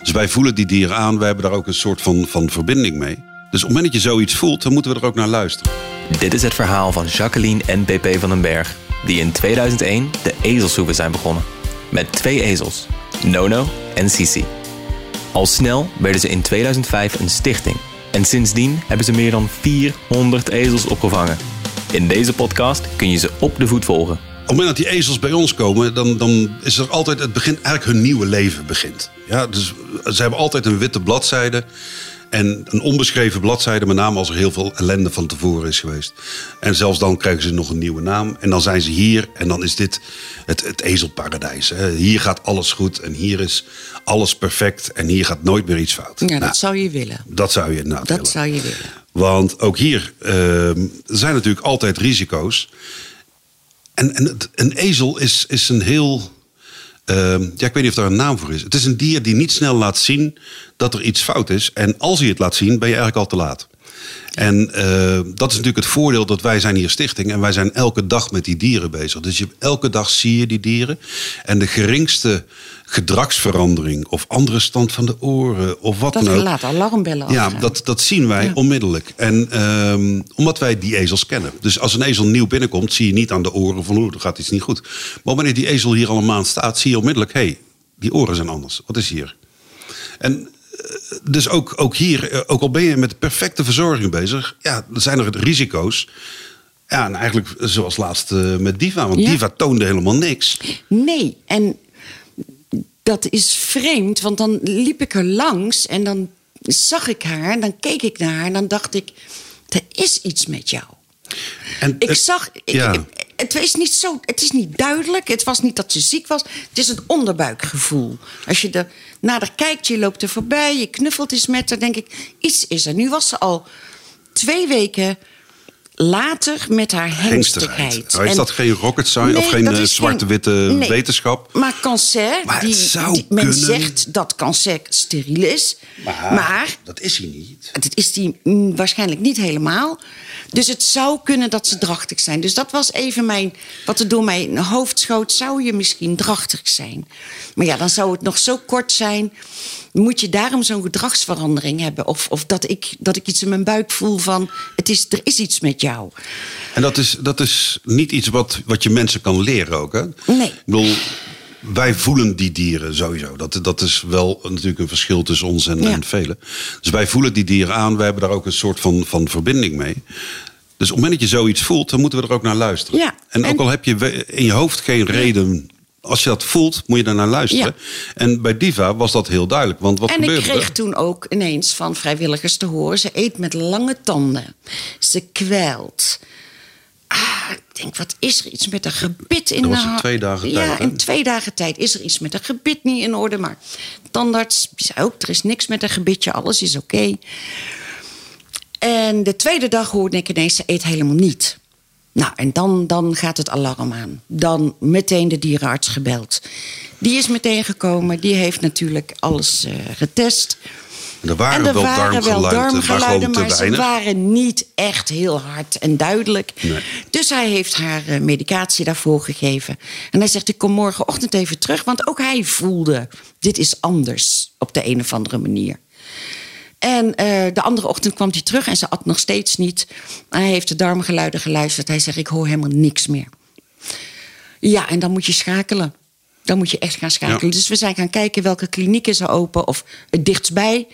Dus wij voelen die dieren aan. Wij hebben daar ook een soort van, van verbinding mee. Dus op het moment dat je zoiets voelt, dan moeten we er ook naar luisteren. Dit is het verhaal van Jacqueline en PP van den Berg, die in 2001 de ezelshoeven zijn begonnen. Met twee ezels, Nono en Sisi. Al snel werden ze in 2005 een stichting. En sindsdien hebben ze meer dan 400 ezels opgevangen. In deze podcast kun je ze op de voet volgen. Op het moment dat die ezels bij ons komen, dan, dan is er altijd, het begint eigenlijk hun nieuwe leven begint. Ja, dus ze hebben altijd een witte bladzijde. En een onbeschreven bladzijde, met name als er heel veel ellende van tevoren is geweest. En zelfs dan krijgen ze nog een nieuwe naam. En dan zijn ze hier en dan is dit het, het ezelparadijs. Hè. Hier gaat alles goed en hier is alles perfect en hier gaat nooit meer iets fout. Ja, dat Nou, zou je willen. dat zou je inderdaad Dat willen. zou je willen. Want ook hier ehm, zijn natuurlijk altijd risico's. En, een ezel is, is een heel. ehm, ja, ik weet niet of daar een naam voor is. Het is een dier die niet snel laat zien dat er iets fout is. En als hij het laat zien, ben je eigenlijk al te laat. En eh, dat is natuurlijk het voordeel dat wij zijn hier stichting. En wij zijn elke dag met die dieren bezig. Dus je, elke dag zie je die dieren. En de geringste gedragsverandering of andere stand van de oren of wat Dat dan ook. laat alarmbellen Ja, dat, dat zien wij Ja. onmiddellijk. En ehm, omdat wij die ezels kennen. Dus als een ezel nieuw binnenkomt, zie je niet aan de oren van oeh, er gaat iets niet goed. Maar wanneer die ezel hier al een maand staat, zie je onmiddellijk, hé, hey, die oren zijn anders. Wat is hier? En dus ook, ook hier, eh, ook al ben je met de perfecte verzorging bezig, ja, dan zijn er risico's. Ja, en eigenlijk zoals laatst eh, met Diva. Want Ja. Diva toonde helemaal niks. Nee, en dat is vreemd, want dan liep ik er langs en dan zag ik haar en dan keek ik naar haar en dan dacht ik, er is iets met jou. En, Ik eh, zag, ik- ja. ik- het is niet zo, het is niet duidelijk. Het was niet dat ze ziek was. Het is een onderbuikgevoel. Als je er nader kijkt, je loopt er voorbij, je knuffelt eens met haar, denk ik, iets is er. Nu was ze al twee weken later met haar hengstigheid. Oh, is En- dat geen rocket science of geen eh, zwarte-witte nee. wetenschap? Maar cancer, Maar het die, men zegt dat cancer steriel is. maar dat is hij niet. dat is die mm, waarschijnlijk niet helemaal. Dus het zou kunnen dat ze drachtig zijn. Dus dat was even mijn, wat er door mijn hoofd schoot. Zou je misschien drachtig zijn? Maar ja, dan zou het nog zo kort zijn. Moet je daarom zo'n gedragsverandering hebben? Of, of dat, ik, dat ik iets in mijn buik voel van... Het is, er is iets met jou. En dat is, dat is niet iets wat, wat je mensen kan leren ook, hè? Nee. Ik bedoel, wij voelen die dieren sowieso. Dat, dat is wel natuurlijk een verschil tussen ons en, Ja. en velen. Dus wij voelen die dieren aan. Wij hebben daar ook een soort van, van verbinding mee. Dus op het moment dat je zoiets voelt, dan moeten we er ook naar luisteren. Ja, En ook al heb je we- in je hoofd geen reden... Als je dat voelt, moet je daar naar luisteren. En bij Diva was dat heel duidelijk. Want wat en ik kreeg toen ook ineens van vrijwilligers te horen... ze eet met lange tanden. Ze kwijlt. Ah, ik denk, wat is er iets met een gebit in Dat was in twee dagen ja, tijd, hè? in twee dagen tijd is er iets met een gebit niet in orde. Maar tandarts zei ook, er is niks met een gebitje, alles is oké. En de tweede dag hoorde ik ineens, ze eet helemaal niet. Nou, en dan, dan gaat het alarm aan. Dan meteen de dierenarts gebeld. Die is meteen gekomen, die heeft natuurlijk alles eh, getest. Er waren en er wel waren wel darmgeluiden, maar darmgeluiden, te maar ze waren niet echt heel hard en duidelijk. Nee. Dus hij heeft haar eh, medicatie daarvoor gegeven. En hij zegt, ik kom morgenochtend even terug. Want ook hij voelde, dit is anders op de een of andere manier. En eh, de andere ochtend kwam hij terug en ze at nog steeds niet. Hij heeft de darmgeluiden geluisterd. Hij zegt, ik hoor helemaal niks meer. Ja, en dan moet je schakelen. Dan moet je echt gaan schakelen. Ja. Dus we zijn gaan kijken welke kliniek is er open of het dichtstbij.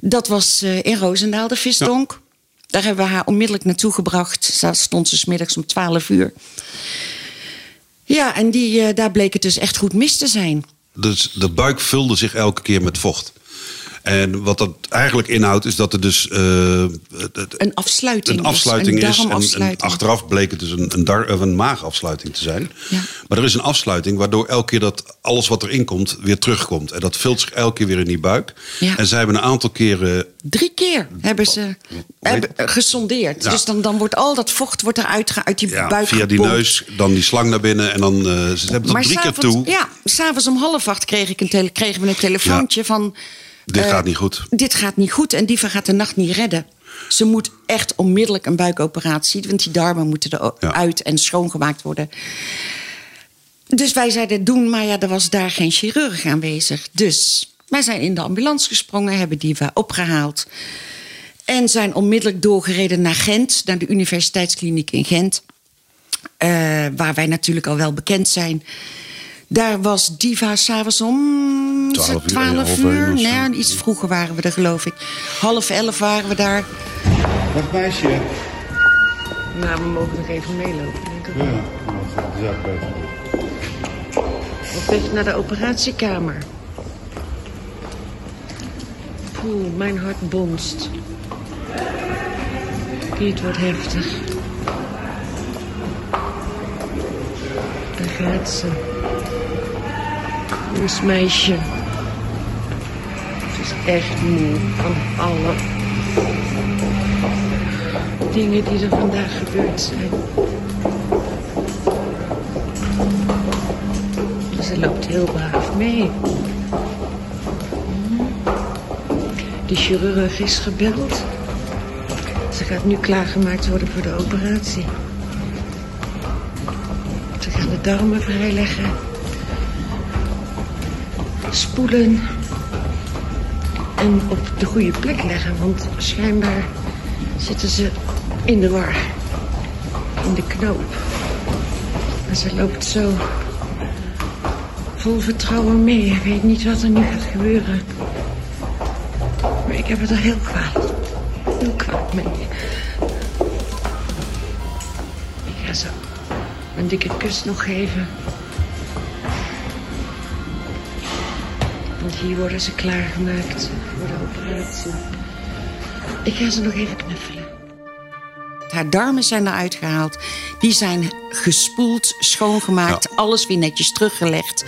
Dat was eh, in Roosendaal, de visdonk. Daar hebben we haar onmiddellijk naartoe gebracht. Daar stond ze 's middags om 12 uur. Ja, en die, eh, daar bleek het dus echt goed mis te zijn. Dus de buik vulde zich elke keer met vocht. En wat dat eigenlijk inhoudt, is dat er dus eh, het- Een afsluiting een afsluiting is. Een is. En, achteraf bleek het dus een, een, dar, een maagafsluiting te zijn. Ja. Maar er is een afsluiting waardoor elke keer dat alles wat erin komt weer terugkomt. En dat vult zich elke keer weer in die buik. Ja. En zij hebben een aantal keren. Drie keer hebben ze hebben, gesondeerd. Ja. Dus dan, dan wordt al dat vocht wordt eruit uit die Ja, buik via die neus, dan die slang naar binnen. En dan eh, ze hebben dat drie keer toe. Ja, s'avonds om half acht kreeg ik een tele- kregen we een telefoontje van... Dit eh, gaat niet goed. Dit gaat niet goed en Diva gaat de nacht niet redden. Ze moet echt onmiddellijk een buikoperatie... want die darmen moeten Ja. eruit en schoongemaakt worden. Dus wij zeiden doen, maar ja, er was daar geen chirurg aanwezig. Dus Wij zijn in de ambulance gesprongen, hebben Diva opgehaald. En zijn onmiddellijk doorgereden naar Gent, naar de Universiteitskliniek in Gent. Eh, waar wij natuurlijk al wel bekend zijn. Daar was Diva s'avonds om 12 uur, 12 half uur. of zo. Nee, iets vroeger waren we er, geloof ik. Half elf waren we daar. Dag meisje. Nou, we mogen nog even meelopen, denk ik. Ja, dat is ook beter. Op weg naar de operatiekamer. Poeh, mijn hart bonst. Dit wordt heftig. Daar gaat ze. Ons meisje. Echt moe van alle dingen die er vandaag gebeurd zijn. Ze loopt heel braaf mee. De chirurg is gebeld. Ze gaat nu klaargemaakt worden voor de operatie. Ze gaan de darmen vrijleggen. Spoelen. En op de goede plek leggen, want schijnbaar zitten ze in de war. In de knoop. En ze loopt zo vol vertrouwen mee. Ik weet niet wat er nu gaat gebeuren. Maar ik heb het er heel kwaad. Heel kwaad mee. Ik ga zo een dikke kus nog geven. Want hier worden ze klaargemaakt voor de operatie. Ik ga ze nog even knuffelen. Haar darmen zijn eruit gehaald. Die zijn gespoeld, schoongemaakt. Alles weer netjes teruggelegd.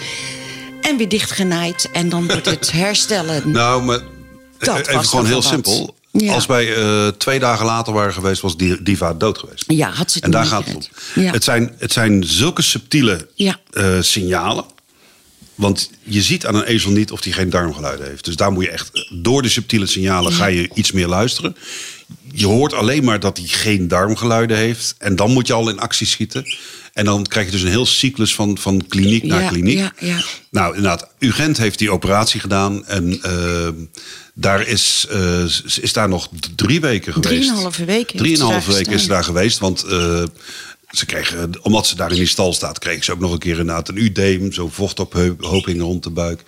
En weer dichtgenaaid. En dan wordt het herstellen. Nou, maar Dat even was gewoon heel simpel. Ja. Als wij eh, twee dagen later waren geweest, was die Diva dood geweest. Ja, had ze het En daar niet gaat het om. Ja. Het, zijn, het zijn zulke subtiele Ja. eh, signalen. Want je ziet aan een ezel niet of hij geen darmgeluiden heeft. Dus daar moet je echt, door de subtiele signalen ga je iets meer luisteren. Je hoort alleen maar dat hij geen darmgeluiden heeft. En dan moet je al in actie schieten. En dan krijg je dus een heel cyclus van, van kliniek naar Ja, kliniek. ja, ja. Nou, inderdaad, UGent heeft die operatie gedaan. En eh, daar is, eh, is daar nog drie weken geweest. Drieënhalve weken Drieënhalve weken is daar geweest. Want eh, ze kregen, omdat ze daar in die stal staat, kreeg ze ook nog een keer inderdaad een udeem. Zo vochtophoping rond de buik.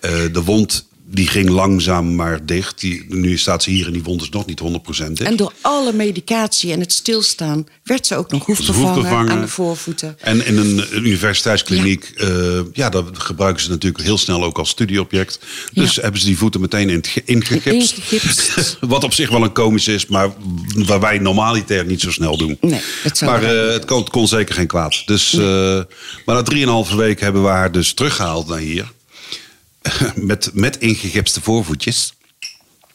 Eh, de wond die ging langzaam maar dicht. Die, nu staat ze hier en die wond is nog niet 100% dicht. En door alle medicatie en het stilstaan werd ze ook nog hoefbevangen bevangen. aan de voorvoeten. En in een, een universiteitskliniek, ja. ja, dat gebruiken ze natuurlijk heel snel ook als studieobject. Dus Ja. hebben ze die voeten meteen in het ge- ingegipst. Ingegipst. Wat op zich wel een komisch is, maar waar wij normaliter niet zo snel doen. Nee, zou maar eh, het, kon, het kon zeker geen kwaad. Dus, eh, maar na drieënhalve weken hebben we haar dus teruggehaald naar hier. met, met ingegipste voorvoetjes.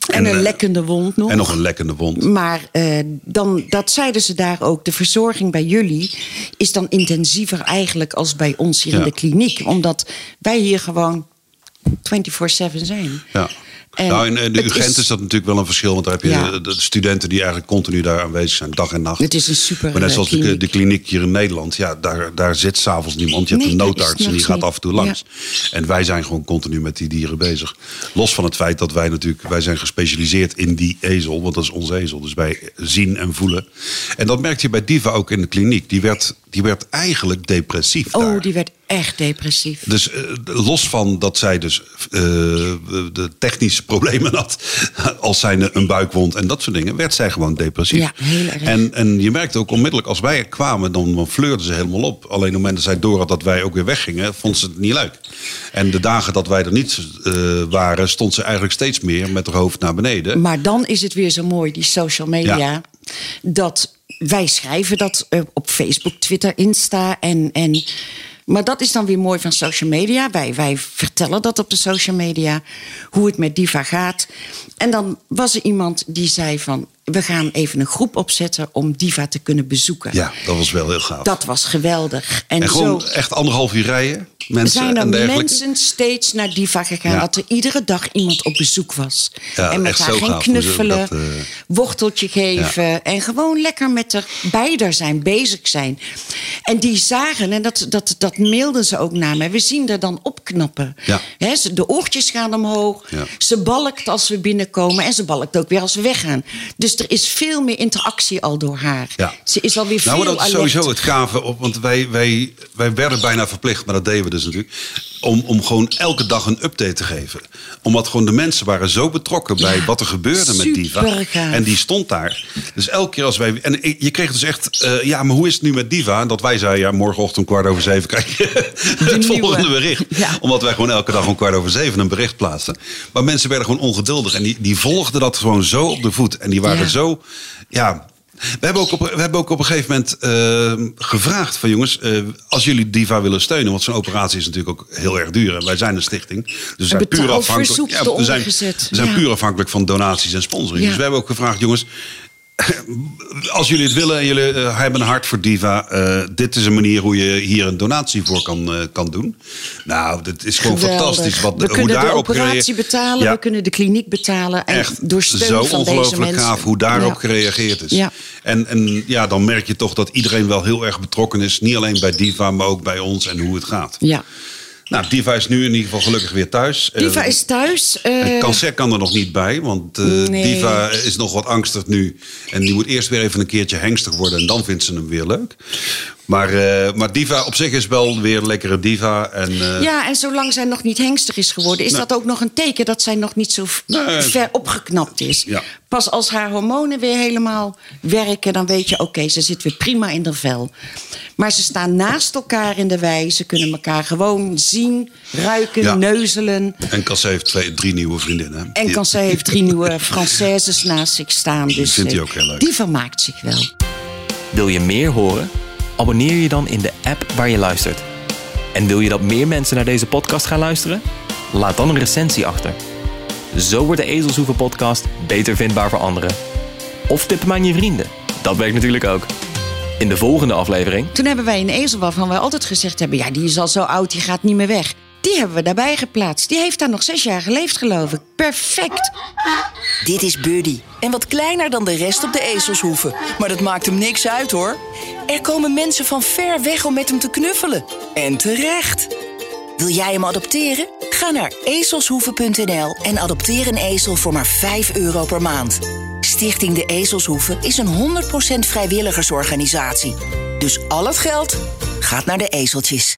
En een eh, lekkende wond nog. En nog een lekkende wond. Maar eh, dan, dat zeiden ze daar ook. De verzorging bij jullie is dan intensiever eigenlijk als bij ons hier in de kliniek. Omdat wij hier gewoon 24-7 zijn. Ja. En nou, in, in de het UGent is- is... dat natuurlijk wel een verschil. Want daar heb je Ja. de, de studenten die eigenlijk continu daar aanwezig zijn, dag en nacht. Het is een super, Maar net eh, zoals de, kliniek. de kliniek hier in Nederland, ja, daar, daar zit s'avonds niemand. Je hebt een noodarts en die gaat niet. af en toe langs. En wij zijn gewoon continu met die dieren bezig. Los van het feit dat wij natuurlijk, wij zijn gespecialiseerd in die ezel, want dat is onze ezel. Dus wij zien en voelen. En dat merkte je bij Diva ook in de kliniek. Die werd, die werd eigenlijk depressief. daar. Oh, die werd echt depressief. Dus eh, los van dat zij dus eh, de technische problemen had, als zij een buikwond en dat soort dingen, werd zij gewoon depressief. Ja, heel erg. En, en je merkte ook onmiddellijk, als wij er kwamen, dan, dan fleurde ze helemaal op. Alleen op het moment dat zij door had dat wij ook weer weggingen, vond ze het niet leuk. En de dagen dat wij er niet eh, waren, stond ze eigenlijk steeds meer met haar hoofd naar beneden. Maar dan is het weer zo mooi, die social media. Ja. Dat wij schrijven dat op Facebook, Twitter, Insta. En, en, maar dat is dan weer mooi van social media. Wij, wij vertellen dat op de social media, hoe het met Diva gaat. En dan was er iemand die zei van... we gaan even een groep opzetten om Diva te kunnen bezoeken. Ja, dat was wel heel gaaf. Dat was geweldig. En, en gewoon zo, echt anderhalf uur rijden. Mensen zijn er en dergelijke. mensen steeds naar Diva gegaan. Ja. Dat er iedere dag iemand op bezoek was. Ja, en met haar ze knuffelen, dat, eh, worteltje geven. En gewoon lekker met haar bij haar zijn, bezig zijn. En die zagen, en dat, dat, dat mailden ze ook naar me. We zien er dan opknappen. Ze- de oortjes gaan omhoog. Ze balkt als we binnenkomen. En ze balkt ook weer als we weggaan. Dus er is veel meer interactie al door haar. Ze is alweer Nou, veel maar dat is alert. sowieso het gave op. Want wij, wij, wij werden bijna verplicht, maar dat deden we dus natuurlijk. Om, om gewoon elke dag een update te geven. Omdat gewoon de mensen waren zo betrokken bij wat er gebeurde met Diva. En die stond daar. Dus elke keer als wij. En je kreeg dus echt. eh, ja, maar hoe is het nu met Diva? En dat wij zeiden, ja, morgenochtend kwart over zeven krijg je het nieuwe. volgende bericht. Ja. Omdat wij gewoon elke dag om kwart over zeven een bericht plaatsten. Maar mensen werden gewoon ongeduldig. En die, die volgden dat gewoon zo op de voet. En die waren Ja. zo. Ja. We hebben, ook op, we hebben ook op een gegeven moment eh, gevraagd van jongens, eh, als jullie Diva willen steunen, want zo'n operatie is natuurlijk ook heel erg duur. En wij zijn een stichting, dus we zijn puur afhankelijk. we zijn, eronder gezet. we zijn Ja. puur afhankelijk van donaties en sponsoring. Ja. Dus we hebben ook gevraagd, jongens, als jullie het willen en jullie eh, hebben een hart voor Diva, eh, dit is een manier hoe je hier een donatie voor kan, eh, kan doen. Nou, dat is gewoon Geweldig. fantastisch. Wat, we hoe kunnen de operatie betalen, Ja. we kunnen de kliniek betalen. En Echt door steun zo van deze ongelooflijk mensen. gaaf hoe daarop Ja. gereageerd is. Ja. En, en ja, dan merk je toch dat iedereen wel heel erg betrokken is. Niet alleen bij Diva, maar ook bij ons en hoe het gaat. Ja. Nou, Diva is nu in ieder geval gelukkig weer thuis. Diva Eh, is thuis. eh, en Cancer kan er nog niet bij, want eh, Nee. Diva is nog wat angstig nu. En die moet eerst weer even een keertje hengstig worden en dan vindt ze hem weer leuk. Maar, eh, maar Diva op zich is wel weer een lekkere Diva. En, eh, ja, en zolang zij nog niet hengstig is geworden, is dat ook nog een teken dat zij nog niet zo Nee. ver opgeknapt is. Ja. Pas als haar hormonen weer helemaal werken, dan weet je, oké, ze zit weer prima in de vel. Maar ze staan naast elkaar in de wei. Ze kunnen elkaar gewoon zien, ruiken, Ja. neuzelen. En Cancer heeft twee, drie nieuwe vriendinnen. En Cancé heeft drie nieuwe Françaises naast zich staan. Dus vindt hij eh, ook heel leuk. Die vermaakt zich wel. Wil je meer horen? Abonneer je dan in de app waar je luistert. En wil je dat meer mensen naar deze podcast gaan luisteren? Laat dan een recensie achter. Zo wordt de Ezelshoeven podcast beter vindbaar voor anderen. Of tip hem aan je vrienden. Dat werkt natuurlijk ook. In de volgende aflevering Toen hebben wij een ezel waarvan wij altijd gezegd hebben... ja, die is al zo oud, die gaat niet meer weg. Die hebben we daarbij geplaatst. Die heeft daar nog zes jaar geleefd, geloof ik. Perfect. Dit is Buddy. En wat kleiner dan de rest op de ezelshoeven. Maar dat maakt hem niks uit hoor. Er komen mensen van ver weg om met hem te knuffelen. En terecht. Wil jij hem adopteren? Ga naar ezelshoeven.nl en adopteer een ezel voor maar 5 euro per maand. Stichting De Ezelshoeven is een 100% vrijwilligersorganisatie. Dus al het geld gaat naar de ezeltjes.